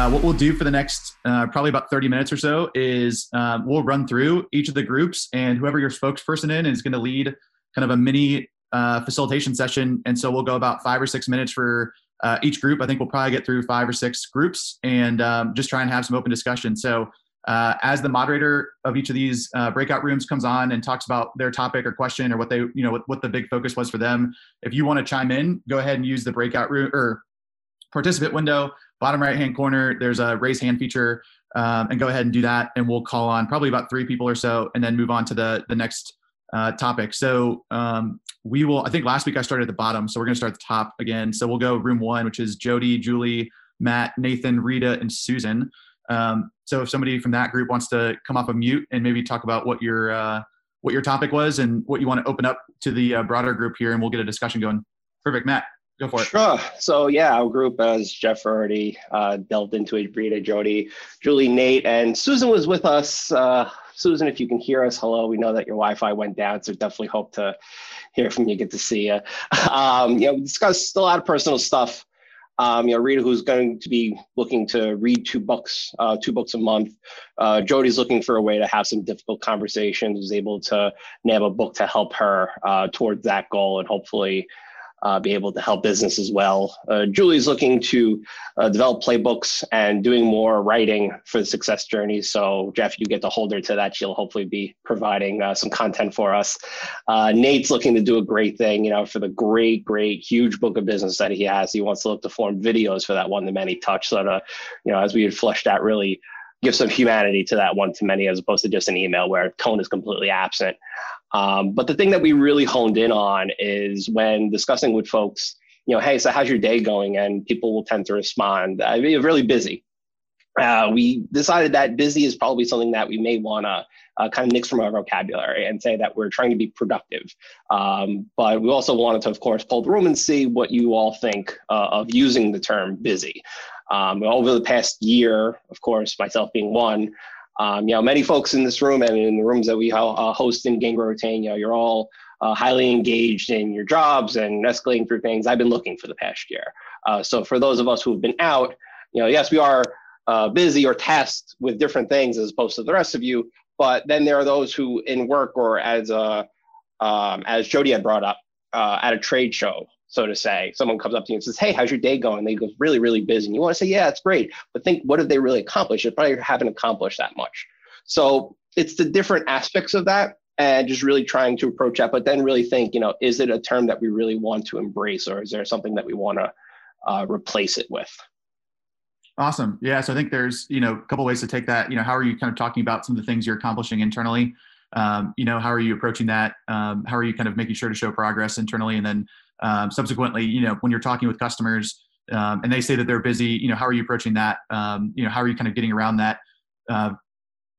uh, what we'll do for the next uh, probably about 30 minutes or so is um, we'll run through each of the groups and whoever your spokesperson in is going to lead kind of a mini uh, facilitation session. And so we'll go about five or six minutes for uh, each group. I think we'll probably get through five or six groups and um, just try and have some open discussion. So uh, as the moderator of each of these breakout rooms comes on and talks about their topic or question or what they, you know, what, what the big focus was for them, if you want to chime in, go ahead and use the breakout room or participant window, bottom right hand corner. There's a raise hand feature, um, and go ahead and do that, and we'll call on probably about three people or so, and then move on to the the next uh, topic. So um, we will. I think last week I started at the bottom, so we're going to start at the top again. So we'll go room one, which is Jody, Julie, Matt, Nathan, Rita, and Susan. Um, so if somebody from that group wants to come off a of mute and maybe talk about what your uh, what your topic was and what you want to open up to the uh, broader group here, and we'll get a discussion going. Perfect, Matt. Go for it. Sure. So yeah, our group, as Jeff already uh, delved into it, Rita, Jody, Julie, Nate, and Susan was with us. Uh, Susan, if you can hear us, hello. We know that your Wi-Fi went down, so definitely hope to hear from you. get to see you. Um, you know, we discussed a lot of personal stuff. Um, you know, Rita, who's going to be looking to read two books, uh, two books a month. Uh, Jody's looking for a way to have some difficult conversations. Was able to nab a book to help her uh, towards that goal, and hopefully uh, be able to help business as well. Uh, Julie's looking to uh, develop playbooks and doing more writing for the success journey. So, Jeff, you get to hold her to that. She'll hopefully be providing uh, some content for us. Uh, Nate's looking to do a great thing, you know, for the great, great, huge book of business that he has. He wants to look to form videos for that one to many touch. So, to, you know, as we had fleshed out, really give some humanity to that one to many as opposed to just an email where tone is completely absent. Um, but the thing that we really honed in on is when discussing with folks, you know, hey, so how's your day going? And people will tend to respond, I mean, really busy. Uh, we decided that busy is probably something that we may want to uh, kind of nix from our vocabulary and say that we're trying to be productive. Um, but we also wanted to, of course, pull the room and see what you all think uh, of using the term busy. Um, over the past year, of course, myself being one, um, you know, many folks in this room and in the rooms that we uh, host in you know, you're all uh, highly engaged in your jobs and escalating through things. I've been looking for the past year. Uh, so for those of us who have been out, you know, yes, we are uh, busy or tasked with different things as opposed to the rest of you. But then there are those who, in work or as uh, um, as Jody had brought up uh, at a trade show, so to say. Someone comes up to you and says, Hey, how's your day going? They go really, really busy. And you want to say, Yeah, it's great. But think, what did they really accomplish? They probably haven't accomplished that much. So it's the different aspects of that and just really trying to approach that, but then really think, you know, is it a term that we really want to embrace or is there something that we want to uh, replace it with? Awesome. Yeah. So I think there's, you know, a couple ways to take that. You know, how are you kind of talking about some of the things you're accomplishing internally? Um, you know, how are you approaching that? Um, how are you kind of making sure to show progress internally? And then um, subsequently, you know, when you're talking with customers um, and they say that they're busy, you know, how are you approaching that? Um, you know, how are you kind of getting around that uh,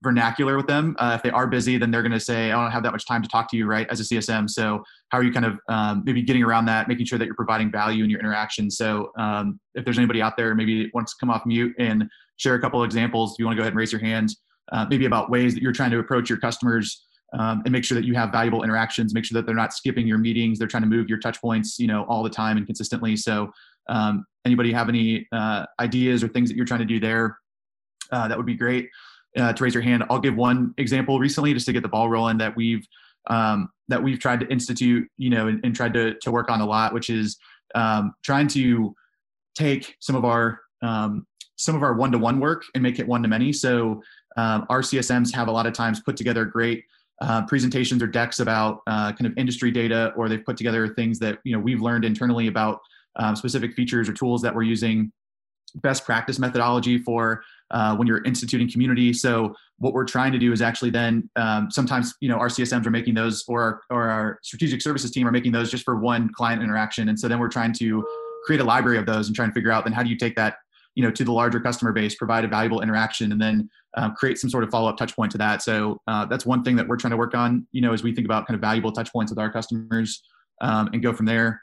vernacular with them? Uh, if they are busy, then they're going to say, I don't have that much time to talk to you, right, as a CSM. So how are you kind of um, maybe getting around that, making sure that you're providing value in your interaction? So um, if there's anybody out there, maybe wants to come off mute and share a couple of examples, if you want to go ahead and raise your hand, uh, maybe about ways that you're trying to approach your customers um, and make sure that you have valuable interactions. Make sure that they're not skipping your meetings. They're trying to move your touch points, you know, all the time and consistently. So, um, anybody have any uh, ideas or things that you're trying to do there? Uh, that would be great uh, to raise your hand. I'll give one example recently just to get the ball rolling that we've um, that we've tried to institute, you know, and, and, tried to to work on a lot, which is um, trying to take some of our um, some of our one to one work and make it one to many. So um, our CSMs have a lot of times put together great uh, presentations or decks about uh, kind of industry data, or they've put together things that you know we've learned internally about um, specific features or tools that we're using. Best practice methodology for uh, when you're instituting community. So what we're trying to do is actually then um, sometimes you know our CSMs are making those, or our, or our strategic services team are making those just for one client interaction, and so then we're trying to create a library of those and try and figure out then how do you take that you know to the larger customer base provide a valuable interaction and then uh, create some sort of follow-up touch point to that. So uh, that's one thing that we're trying to work on you know as we think about kind of valuable touch points with our customers um, and go from there.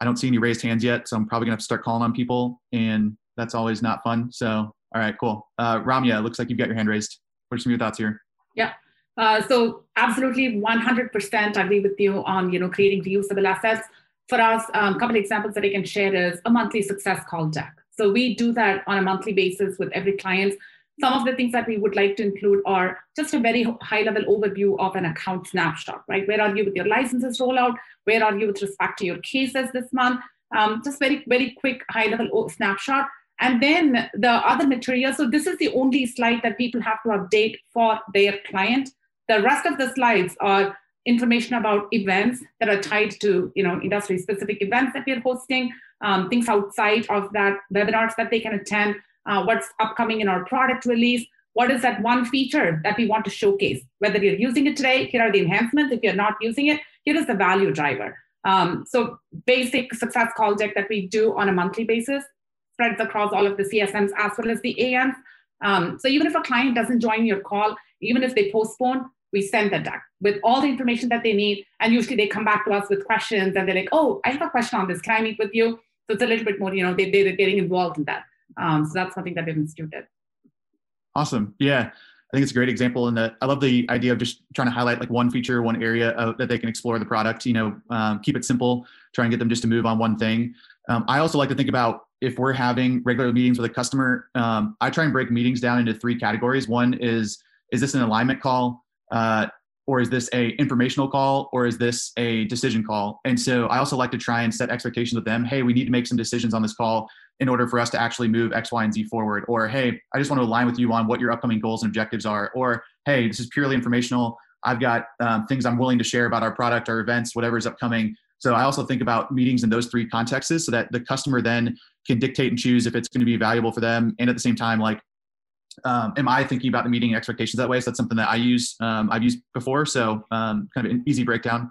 I don't see any raised hands yet so i'm probably going to have to start calling on people and that's always not fun. So all right cool. Uh, ramya it looks like you've got your hand raised. What are some of your thoughts here? Yeah. Uh, so absolutely 100% agree with you on you know creating reusable assets. For us a um, couple of examples that i can share is a monthly success call deck So we do that on a monthly basis with every client. Some of the things that we would like to include are just a very high level overview of an account snapshot, right? Where are you with your licenses rollout? Where are you with respect to your cases this month? Um, just very, very quick high level snapshot. And then the other material. So this is the only slide that people have to update for their client. The rest of the slides are information about events that are tied to you know industry specific events that we're hosting um, things outside of that webinars that they can attend uh, what's upcoming in our product release what is that one feature that we want to showcase? Whether you're using it today here are the enhancements. If you're not using it here is the value driver. Um, so basic success call deck that we do on a monthly basis spreads across all of the csms as well as the ams um, so even if a client doesn't join your call even if they postpone we send the deck with all the information that they need. And usually they come back to us with questions and they're like, oh, I have a question on this. Can I meet with you? So it's a little bit more, you know, they, they're getting involved in that. Um, so that's something that we've instituted. Awesome. Yeah. I think it's a great example and I love the idea of just trying to highlight like one feature, one area of, that they can explore the product, you know, um, keep it simple, try and get them just to move on one thing. Um, I also like to think about if we're having regular meetings with a customer, um, I try and break meetings down into three categories. One is, is this an alignment call? Uh, or is this a informational call or is this a decision call? And so i also like to try and set expectations with them. Hey we need to make some decisions on this call in order for us to actually move x y and z forward. Or hey i just want to align with you on what your upcoming goals and objectives are. Or hey this is purely informational. I've got um, things i'm willing to share about our product our events whatever is upcoming. So i also think about meetings in those three contexts so that the customer then can dictate and choose if it's going to be valuable for them and at the same time like um, am I thinking about the meeting expectations that way? So that's something that I use. Um, I've used before. So um, kind of an easy breakdown.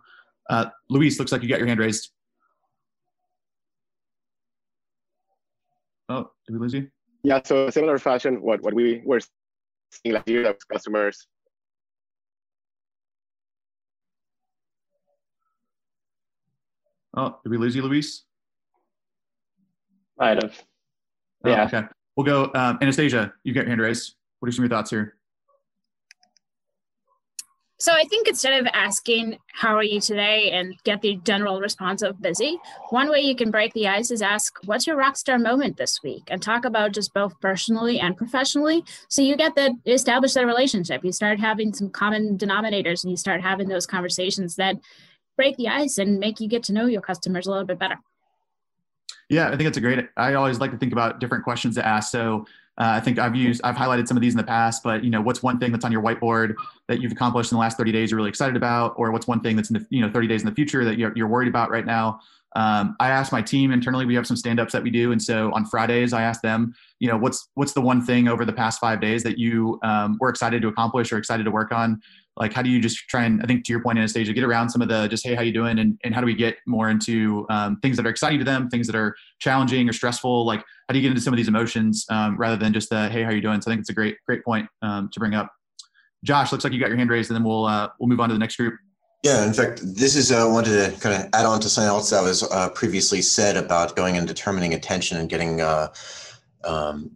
Uh, Luis, looks like you got your hand raised. Oh, did we lose you? Yeah. So similar fashion, what what we were seeing last year, that customers. Oh, did we lose you, Luis? Might have. Oh, yeah. Okay. We'll go um, Anastasia. You get your hand raised. What are some of your thoughts here? So I think instead of asking how are you today and get the general response of busy, one way you can break the ice is ask what's your rock star moment this week and talk about just both personally and professionally. So you get that establish that relationship. You start having some common denominators and you start having those conversations that break the ice and make you get to know your customers a little bit better. Yeah, I think it's a great. I always like to think about different questions to ask. So uh, I think I've used, I've highlighted some of these in the past, but you know, what's one thing that's on your whiteboard that you've accomplished in the last 30 days you're really excited about, or what's one thing that's in the, you know, 30 days in the future that you're, you're worried about right now? Um, I ask my team internally, we have some stand-ups that we do. And so on Fridays, I ask them, you know, what's, what's the one thing over the past five days that you um, were excited to accomplish or excited to work on? Like how do you just try and i think to your point anastasia get around some of the just hey how you doing? And, and how do we get more into um, things that are exciting to them things that are challenging or stressful? Like how do you get into some of these emotions um, rather than just the hey how you doing? So i think it's a great great point um, to bring up. Josh looks like you got your hand raised and then we'll uh, we'll move on to the next group. Yeah, in fact, this is uh, wanted to kind of add on to something else that was uh, previously said about going and determining attention and getting uh, um,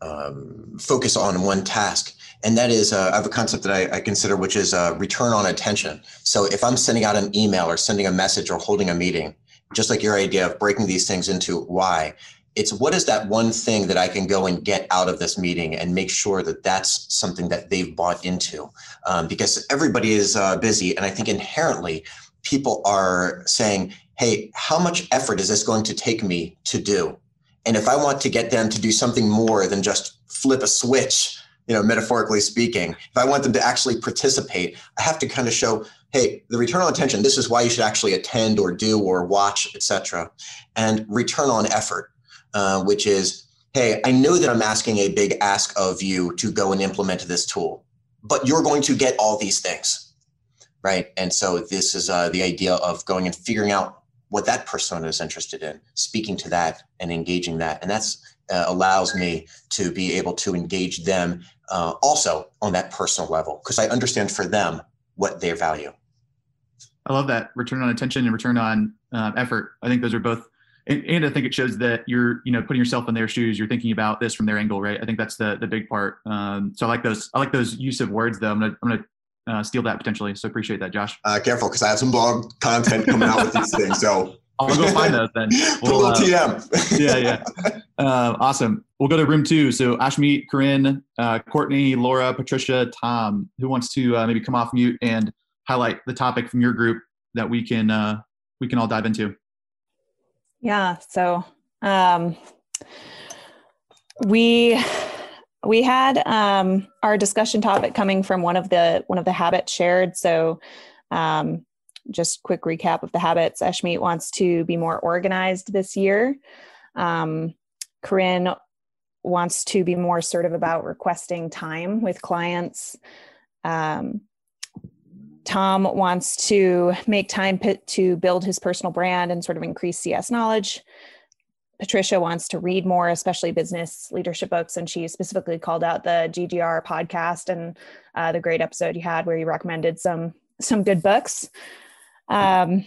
um, focus on one task and that is uh, I have a concept that I, I consider, which is uh, return on attention. So if I'm sending out an email or sending a message or holding a meeting, just like your idea of breaking these things into why, it's what is that one thing that I can go and get out of this meeting and make sure that that's something that they've bought into, um, because everybody is uh, busy, and I think inherently people are saying, "Hey, how much effort is this going to take me to do?" And if I want to get them to do something more than just flip a switch you know, metaphorically speaking, if I want them to actually participate, I have to kind of show, hey, the return on attention, this is why you should actually attend or do or watch, etc. And return on effort, uh, which is, hey, I know that I'm asking a big ask of you to go and implement this tool, but you're going to get all these things, right? And so this is uh, the idea of going and figuring out what that persona is interested in, speaking to that and engaging that. And that's uh, allows me to be able to engage them uh, also on that personal level because I understand for them what they value. I love that return on attention and return on um, effort. I think those are both, and, and, I think it shows that you're, you know, putting yourself in their shoes. You're thinking about this from their angle, right? I think that's the the big part. Um, so I like those. I like those use of words, though. I'm gonna, I'm gonna uh, steal that potentially. So appreciate that, Josh. Uh, careful, because I have some blog content coming out with these things. So I'll go find those then. We'll, Put a little uh, TM. yeah, yeah. Uh, awesome. We'll go to room two. So Ashmeet, Corinne, uh, Courtney, Laura, Patricia, Tom. Who wants to uh, maybe come off mute and highlight the topic from your group that we can uh, we can all dive into? Yeah. So um, we we had um, our discussion topic coming from one of the one of the habits shared. So um, just quick recap of the habits. Ashmeet wants to be more organized this year. Um, Corinne wants to be more assertive about requesting time with clients. Um, Tom wants to make time to build his personal brand and sort of increase CS knowledge. Patricia wants to read more, especially business leadership books, and she specifically called out the GGR podcast and uh, the great episode you had where you recommended some some good books. Um,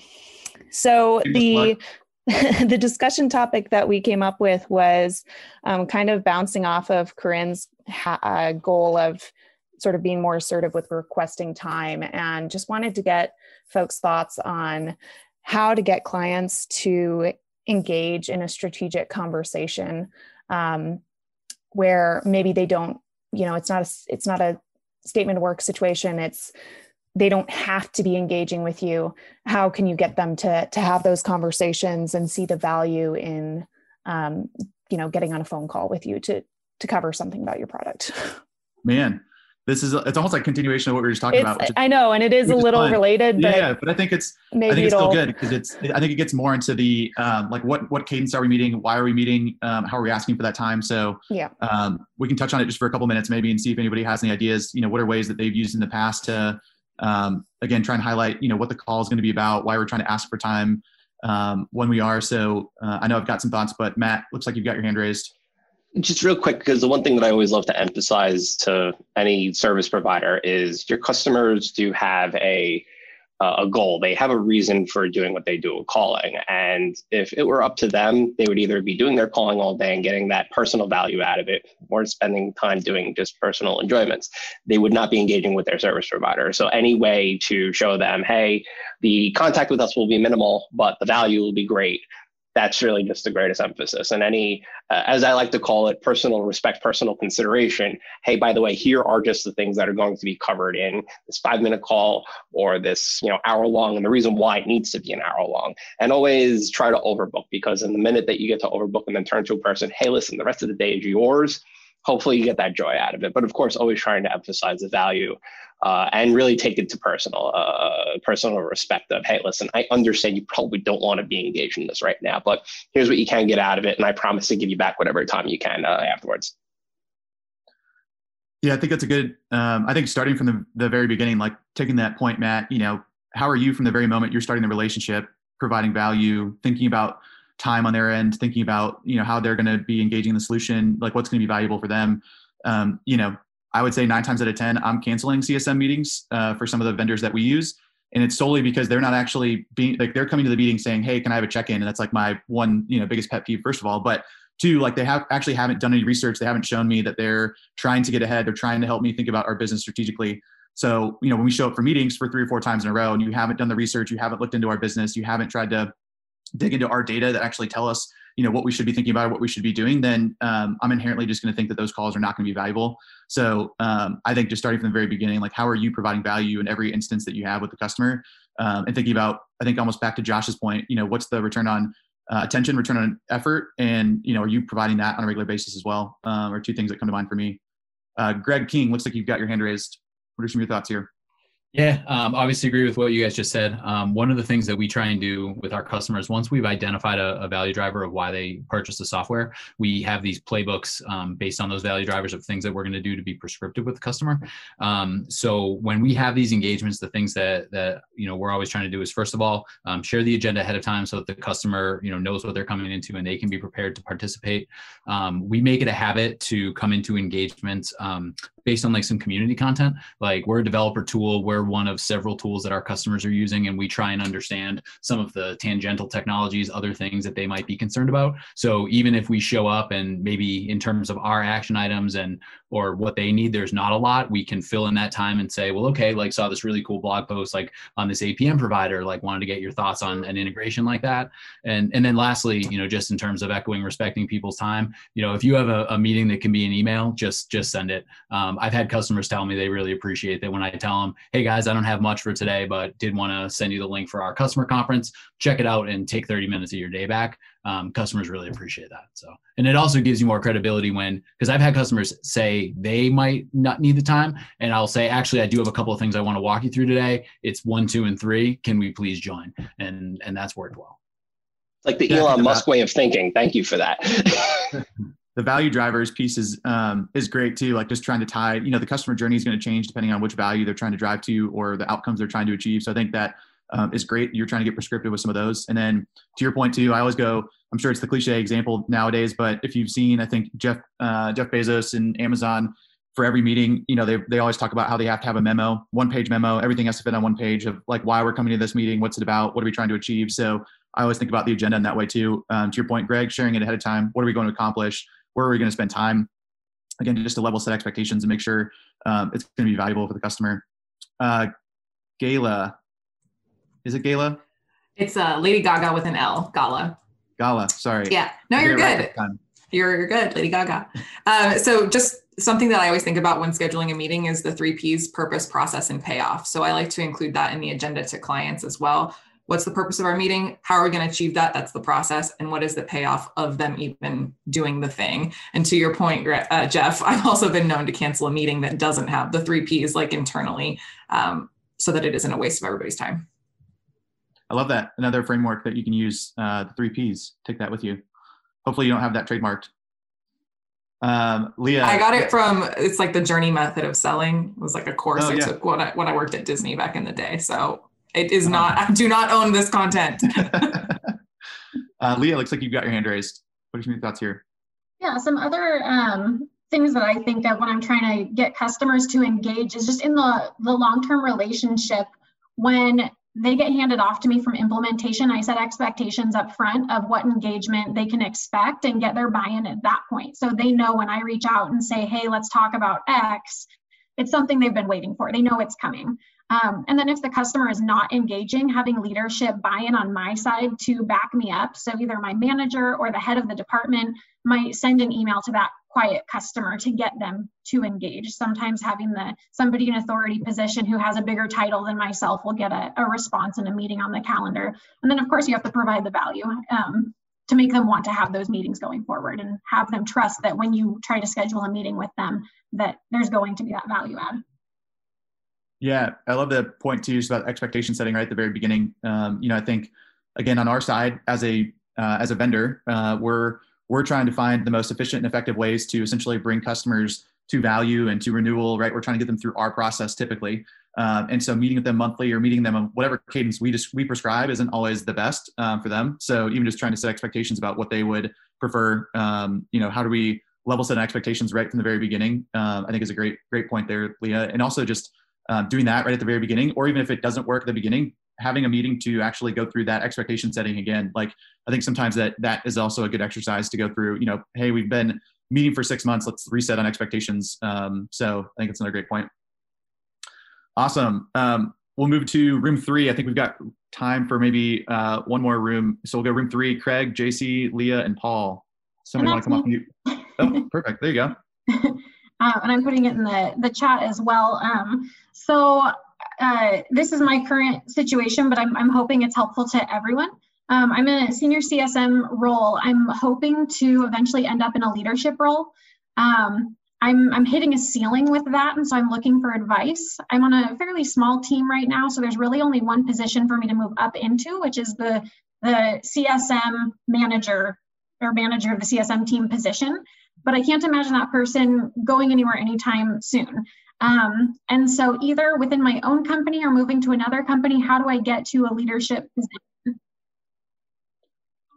so the the discussion topic that we came up with was um, kind of bouncing off of Corinne's ha- uh, goal of sort of being more assertive with requesting time, and just wanted to get folks' thoughts on how to get clients to engage in a strategic conversation um, where maybe they don't you know it's not a it's not a statement of work situation. It's they don't have to be engaging with you. How can you get them to to have those conversations and see the value in um, you know getting on a phone call with you to to cover something about your product? Man this is it's almost like continuation of what we were just talking it's, about. Is, I know, and it is a little related. But yeah, but I think it's maybe I think it's still good because it's I think it gets more into the um, like what what cadence are we meeting? Why are we meeting? Um, how are we asking for that time? So yeah, um, we can touch on it just for a couple minutes maybe and see if anybody has any ideas. You know, what are ways that they've used in the past to um, again try and highlight you know what the call is going to be about, why we're trying to ask for time um, when we are. So uh, I know I've got some thoughts, but Matt, looks like you've got your hand raised. Just real quick, because the one thing that I always love to emphasize to any service provider is your customers do have a a goal. They have a reason for doing what they do calling. And if it were up to them, they would either be doing their calling all day and getting that personal value out of it, or spending time doing just personal enjoyments. They would not be engaging with their service provider. So any way to show them, hey, the contact with us will be minimal, but the value will be great that's really just the greatest emphasis. And any uh, as i like to call it personal respect personal consideration. Hey by the way here are just the things that are going to be covered in this five minute call or this you know hour long. And the reason why it needs to be an hour long. And always try to overbook because in the minute that you get to overbook and then turn to a person hey listen the rest of the day is yours hopefully you get that joy out of it but of course always trying to emphasize the value uh, and really take it to personal, uh, personal respect of, hey, listen, I understand you probably don't want to be engaged in this right now, but here's what you can get out of it, and I promise to give you back whatever time you can uh, afterwards. Yeah, I think that's a good. Um, I think starting from the, the very beginning, like taking that point, Matt. You know, how are you from the very moment you're starting the relationship, providing value, thinking about time on their end, thinking about you know how they're going to be engaging in the solution, like what's going to be valuable for them. Um, you know, I would say nine times out of 10, I'm canceling CSM meetings uh, for some of the vendors that we use. And it's solely because they're not actually being like they're coming to the meeting saying, "Hey, can I have a check-in?" And that's like my one, you know, biggest pet peeve. First of all, but two, like they have actually haven't done any research. They haven't shown me that they're trying to get ahead. They're trying to help me think about our business strategically. So, you know, when we show up for meetings for three or four times in a row, and you haven't done the research, you haven't looked into our business, you haven't tried to dig into our data that actually tell us you know what we should be thinking about what we should be doing then um, i'm inherently just going to think that those calls are not going to be valuable. So um, i think just starting from the very beginning like how are you providing value in every instance that you have with the customer? Um, and thinking about i think almost back to josh's point you know what's the return on uh, attention return on effort? And you know are you providing that on a regular basis as well? Um, are two things that come to mind for me. Uh, greg king looks like you've got your hand raised. What are some of your thoughts here yeah, um, obviously agree with what you guys just said. Um, one of the things that we try and do with our customers, once we've identified a, a value driver of why they purchase the software, we have these playbooks um, based on those value drivers of things that we're going to do to be prescriptive with the customer. Um, so when we have these engagements, the things that that you know we're always trying to do is first of all um, share the agenda ahead of time so that the customer you know knows what they're coming into and they can be prepared to participate. Um, we make it a habit to come into engagements based on like some community content. Like we're a developer tool, we're they're one of several tools that our customers are using, and we try and understand some of the tangential technologies, other things that they might be concerned about. So even if we show up and maybe in terms of our action items and or what they need, there's not a lot, we can fill in that time and say, well, okay, like saw this really cool blog post like on this APM provider, like wanted to get your thoughts on an integration like that. And and then lastly, you know, just in terms of echoing, respecting people's time, you know, if you have a, a meeting that can be an email, just just send it. Um, I've had customers tell me they really appreciate that when I tell them, hey guys, I don't have much for today, but did want to send you the link for our customer conference. Check it out and take 30 minutes of your day back um, customers really appreciate that. So, and it also gives you more credibility when, because I've had customers say they might not need the time, and I'll say, actually, I do have a couple of things I want to walk you through today. It's one, two, and three. Can we please join? And and that's worked well. Like the Elon Musk way of thinking. Thank you for that. the value drivers piece is um, is great too. Like just trying to tie, you know, the customer journey is going to change depending on which value they're trying to drive to or the outcomes they're trying to achieve. So I think that um, is great. You're trying to get prescriptive with some of those. And then to your point too, I always go, I'm sure it's the cliche example nowadays, but if you've seen, I think Jeff, uh, Jeff Bezos and Amazon for every meeting, you know, they, they always talk about how they have to have a memo, one page memo, everything has to fit on one page of like why we're coming to this meeting, what's it about, what are we trying to achieve? So I always think about the agenda in that way too. Um, to your point, Greg, sharing it ahead of time, what are we going to accomplish? Where are we going to spend time? Again, just to level set expectations and make sure um, it's going to be valuable for the customer. Uh, Gala, is it Gala? It's uh, Lady Gaga with an L, Gala. Gala, sorry. Yeah, no, you're good. You're, you're good, Lady Gaga. Um, so just something that I always think about when scheduling a meeting is the three P's purpose, process, and payoff. So I like to include that in the agenda to clients as well. What's the purpose of our meeting? How are we going to achieve that? That's the process. And what is the payoff of them even doing the thing? And to your point, uh, Jeff, I've also been known to cancel a meeting that doesn't have the three P's like internally um, so that it isn't a waste of everybody's time. I love that. Another framework that you can use, uh, the three Ps. Take that with you. Hopefully, you don't have that trademarked. Um, Leah, I got it from it's like the journey method of selling. It was like a course oh, I yeah. took when I when I worked at Disney back in the day. So it is uh-huh. not. I do not own this content. uh, Leah, looks like you've got your hand raised. What are your thoughts here? Yeah, some other um, things that I think of when I'm trying to get customers to engage is just in the the long term relationship when they get handed off to me from implementation. I set expectations up front of what engagement they can expect and get their buy in at that point. So they know when I reach out and say, hey, let's talk about X, it's something they've been waiting for. They know it's coming. Um, and then if the customer is not engaging, having leadership buy in on my side to back me up. So either my manager or the head of the department might send an email to that quiet customer to get them to engage. Sometimes having the somebody in authority position who has a bigger title than myself will get a, a response in a meeting on the calendar. And then of course you have to provide the value um, to make them want to have those meetings going forward and have them trust that when you try to schedule a meeting with them, that there's going to be that value add. Yeah, I love the point too, just about expectation setting right at the very beginning. Um, you know, I think again on our side as a uh, as a vendor, uh, we're we're trying to find the most efficient and effective ways to essentially bring customers to value and to renewal, right? We're trying to get them through our process typically. Um, and so meeting with them monthly or meeting them on whatever cadence we just we prescribe isn't always the best um, for them. So even just trying to set expectations about what they would prefer, um, you know, how do we level set expectations right from the very beginning? Um, I think is a great great point there, Leah. And also just um, doing that right at the very beginning, or even if it doesn't work at the beginning, having a meeting to actually go through that expectation setting again. Like I think sometimes that that is also a good exercise to go through. You know, hey, we've been meeting for six months. Let's reset on expectations. Um, so I think it's another great point. Awesome. Um, we'll move to room three. I think we've got time for maybe uh, one more room. So we'll go room three. Craig, JC, Leah, and Paul. Somebody want to come up mute? Oh, perfect. There you go. Uh, and I'm putting it in the, the chat as well. Um, so uh, this is my current situation, but I'm, I'm hoping it's helpful to everyone. Um, I'm in a senior CSM role. I'm hoping to eventually end up in a leadership role. Um, I'm, I'm hitting a ceiling with that, and so I'm looking for advice. I'm on a fairly small team right now, so there's really only one position for me to move up into, which is the, the CSM manager or manager of the CSM team position. But I can't imagine that person going anywhere anytime soon. Um, and so either within my own company or moving to another company, how do I get to a leadership position?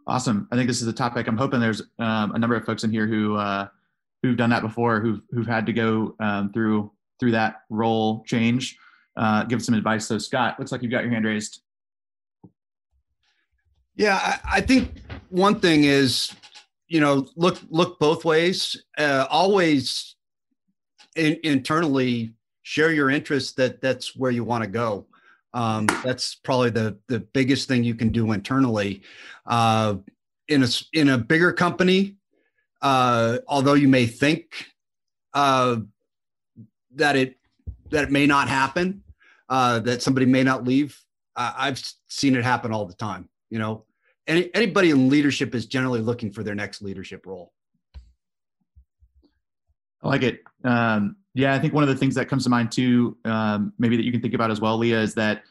Awesome. I think this is a topic. I'm hoping there's um, a number of folks in here who uh, who've done that before, who've who've had to go um, through through that role change. uh, give some advice. So Scott, looks like you've got your hand raised. Yeah, I, I think one thing is, you know, look look both ways. Uh, always in, internally share your interest That that's where you want to go. Um, that's probably the the biggest thing you can do internally. Uh, in a in a bigger company, uh, although you may think uh, that it that it may not happen, uh, that somebody may not leave. I've seen it happen all the time. You know, any, anybody in leadership is generally looking for their next leadership role. I like it. Um, yeah, I think one of the things that comes to mind too, um, maybe that you can think about as well, Leah, is that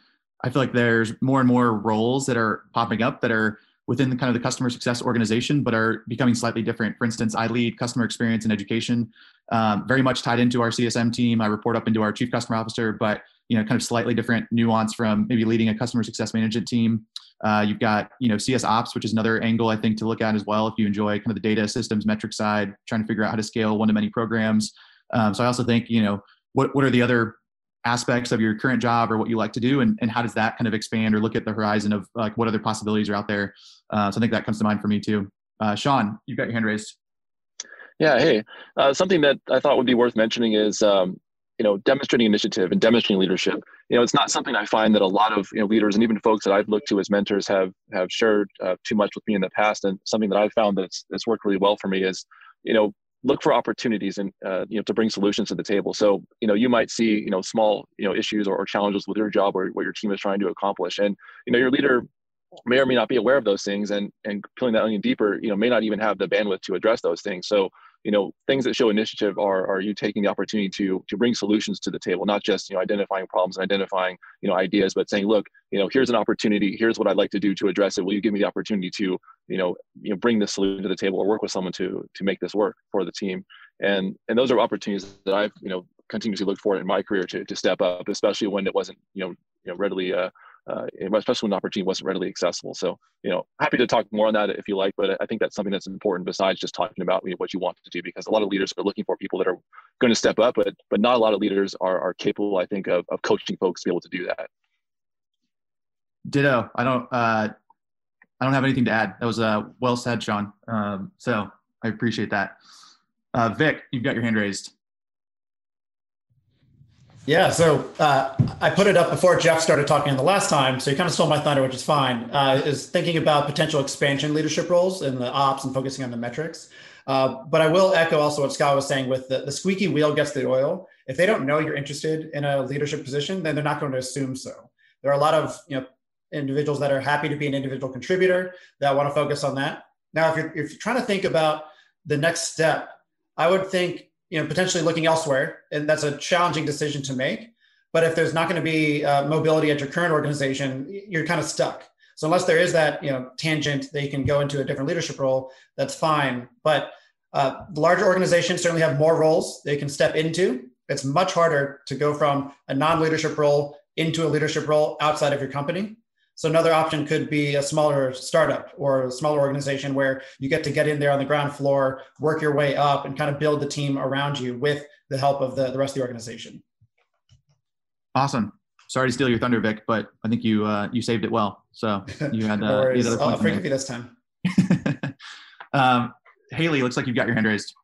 I feel like there's more and more roles that are popping up that are within the kind of the customer success organization, but are becoming slightly different. For instance, I lead customer experience and education, um, very much tied into our CSM team. I report up into our chief customer officer, but you know, kind of slightly different nuance from maybe leading a customer success management team. Uh, you've got you know CS Ops, which is another angle I think to look at as well. If you enjoy kind of the data systems metric side, trying to figure out how to scale one to many programs. Um, so I also think you know what what are the other aspects of your current job or what you like to do and, and how does that kind of expand or look at the horizon of like what other possibilities are out there uh, so i think that comes to mind for me too uh, sean you've got your hand raised yeah hey uh, something that i thought would be worth mentioning is um, you know demonstrating initiative and demonstrating leadership. You know it's not something i find that a lot of you know leaders and even folks that i've looked to as mentors have have shared uh, too much with me in the past. And something that i've found that's that's worked really well for me is you know look for opportunities and uh, you know to bring solutions to the table. So you know you might see you know small you know issues or, or, challenges with your job or what your team is trying to accomplish. And you know your leader may or may not be aware of those things and and peeling that onion deeper you know may not even have the bandwidth to address those things. So you know things that show initiative are are you taking the opportunity to to bring solutions to the table not just you know identifying problems and identifying you know ideas but saying look you know here's an opportunity. Here's what i'd like to do to address it. Will you give me the opportunity to you know you know bring this solution to the table or work with someone to to make this work for the team? And and those are opportunities that i've you know continuously looked for in my career to, to step up especially when it wasn't you know you know readily uh, uh, especially when the opportunity wasn't readily accessible. So, you know, happy to talk more on that if you like, but I think that's something that's important besides just talking about you know, what you want to do, because a lot of leaders are looking for people that are going to step up, but but not a lot of leaders are are capable, I think, of, of coaching folks to be able to do that. Ditto. I don't. Uh, I don't have anything to add. That was uh, well said, Sean. Um, so I appreciate that. Uh, Vic, you've got your hand raised. Yeah, so uh, I put it up before Jeff started talking the last time, so you kind of stole my thunder, which is fine. Uh, is thinking about potential expansion leadership roles in the ops and focusing on the metrics. Uh, but I will echo also what Scott was saying with the, the squeaky wheel gets the oil. If they don't know you're interested in a leadership position, then they're not going to assume so. There are a lot of you know individuals that are happy to be an individual contributor that want to focus on that. Now, if you're if you're trying to think about the next step, I would think you know potentially looking elsewhere and that's a challenging decision to make. But if there's not going to be uh, mobility at your current organization you're kind of stuck. So unless there is that you know tangent that you can go into a different leadership role that's fine. But uh, larger organizations certainly have more roles they can step into. It's much harder to go from a non-leadership role into a leadership role outside of your company so another option could be a smaller startup or a smaller organization where you get to get in there on the ground floor, work your way up, and kind of build the team around you with the help of the, the rest of the organization. Awesome. Sorry to steal your thunder, Vic, but I think you uh, you saved it well. So you had. Uh, no worries. I'll forgive you this time. um, Haley, looks like you've got your hand raised.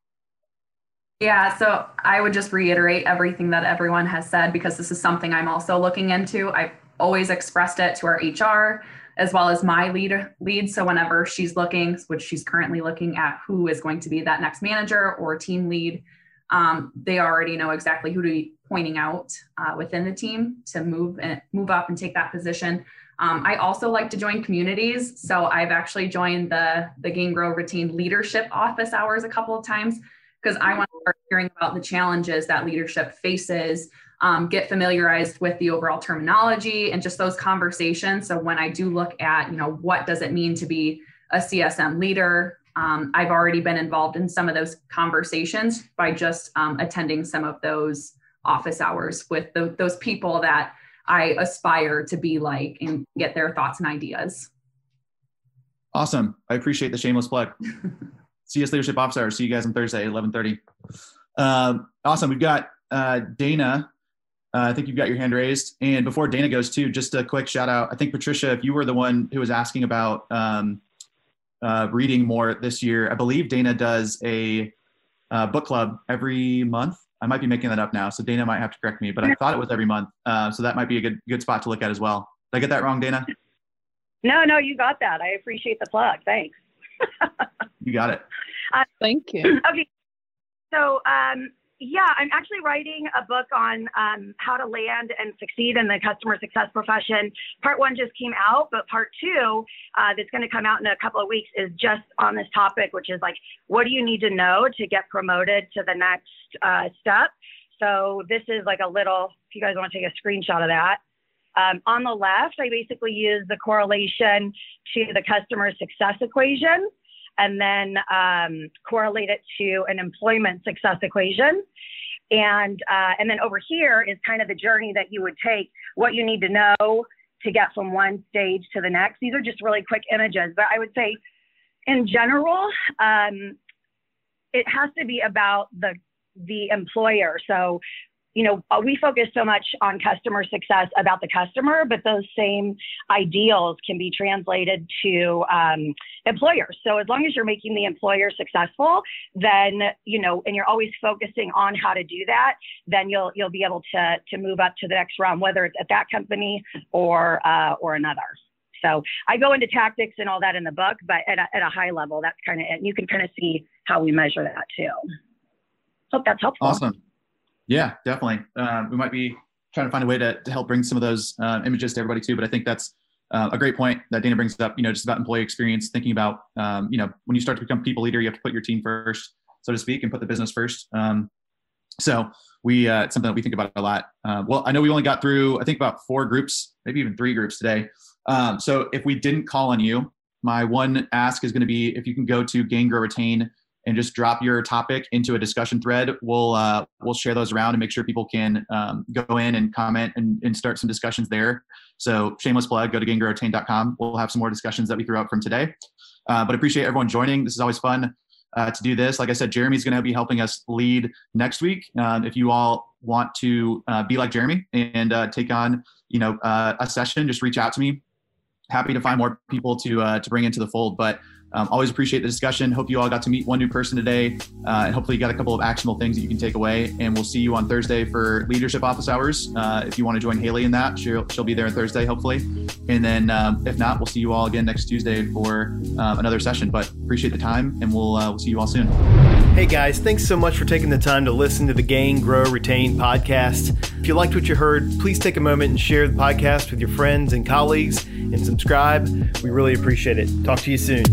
Yeah, so I would just reiterate everything that everyone has said because this is something I'm also looking into. I always expressed it to our HR as well as my lead lead. So whenever she's looking, which she's currently looking at who is going to be that next manager or team lead, um, they already know exactly who to be pointing out uh, within the team to move and move up and take that position. Um, I also like to join communities, so I've actually joined the the Gain Grow Retain Leadership Office Hours a couple of times because I want to start hearing about the challenges that leadership faces um, get familiarized with the overall terminology and just those conversations. So when I do look at, you know, what does it mean to be a CSM leader, um, I've already been involved in some of those conversations by just um, attending some of those office hours with the, those people that I aspire to be like and get their thoughts and ideas. Awesome. I appreciate the shameless plug. CS Leadership Office Hour. See you guys on Thursday, 1130. Um, awesome. We've got uh, Dana Uh, I think you've got your hand raised. And before Dana goes too, just a quick shout out. I think Patricia, if you were the one who was asking about um, uh, reading more this year, I believe Dana does a uh, book club every month. I might be making that up now, so Dana might have to correct me, but I thought it was every month. Uh, so that might be a good good spot to look at as well. Did I get that wrong, Dana? No, no, you got that. I appreciate the plug. Thanks. you got it. Uh, Thank you. Okay. So, um, yeah, I'm actually writing a book on um, how to land and succeed in the customer success profession. Part one just came out, but part two, uh, that's going to come out in a couple of weeks, is just on this topic, which is like, what do you need to know to get promoted to the next uh, step? So, this is like a little, if you guys want to take a screenshot of that. Um, on the left, I basically use the correlation to the customer success equation and then um, correlate it to an employment success equation. And, uh, and then over here is kind of the journey that you would take, what you need to know to get from one stage to the next. These are just really quick images, but I would say in general, um, it has to be about the, the employer. So you know, uh, we focus so much on customer success about the customer, but those same ideals can be translated to um, employers. So as long as you're making the employer successful, then you know, and you're always focusing on how to do that, then you'll you'll be able to to move up to the next round, whether it's at that company or uh, or another. So I go into tactics and all that in the book, but at a, at a high level, that's kind of it. You can kind of see how we measure that too. Hope that's helpful. Awesome. Yeah, definitely. Uh, we might be trying to find a way to, to help bring some of those uh, images to everybody too. But I think that's uh, a great point that Dana brings up. You know, just about employee experience, thinking about um, you know when you start to become people leader, you have to put your team first, so to speak, and put the business first. Um, so we uh, it's something that we think about a lot. Uh, well, I know we only got through I think about four groups, maybe even three groups today. Um, so if we didn't call on you, my one ask is going to be if you can go to Gain Grow Retain and just drop your topic into a discussion thread. We'll uh, we'll share those around and make sure people can um, go in and comment and, and start some discussions there. So shameless plug, go to gaingrowretain.com. We'll have some more discussions that we threw out from today. Uh, but appreciate everyone joining. This is always fun uh, to do this. Like I said, Jeremy's going to be helping us lead next week. Um, if you all want to uh, be like Jeremy and uh, take on you know uh, a session, just reach out to me. Happy to find more people to to bring into the fold. But um, always appreciate the discussion. Hope you all got to meet one new person today, uh, and hopefully you got a couple of actionable things that you can take away. And we'll see you on Thursday for leadership office hours. Uh, if you want to join Haley in that, she'll, she'll be there on Thursday, hopefully. And then um, if not, we'll see you all again next Tuesday for um, another session. But appreciate the time, and we'll uh, we'll see you all soon. Hey guys, thanks so much for taking the time to listen to the Gain, Grow, Retain podcast. If you liked what you heard, please take a moment and share the podcast with your friends and colleagues and subscribe. We really appreciate it. Talk to you soon.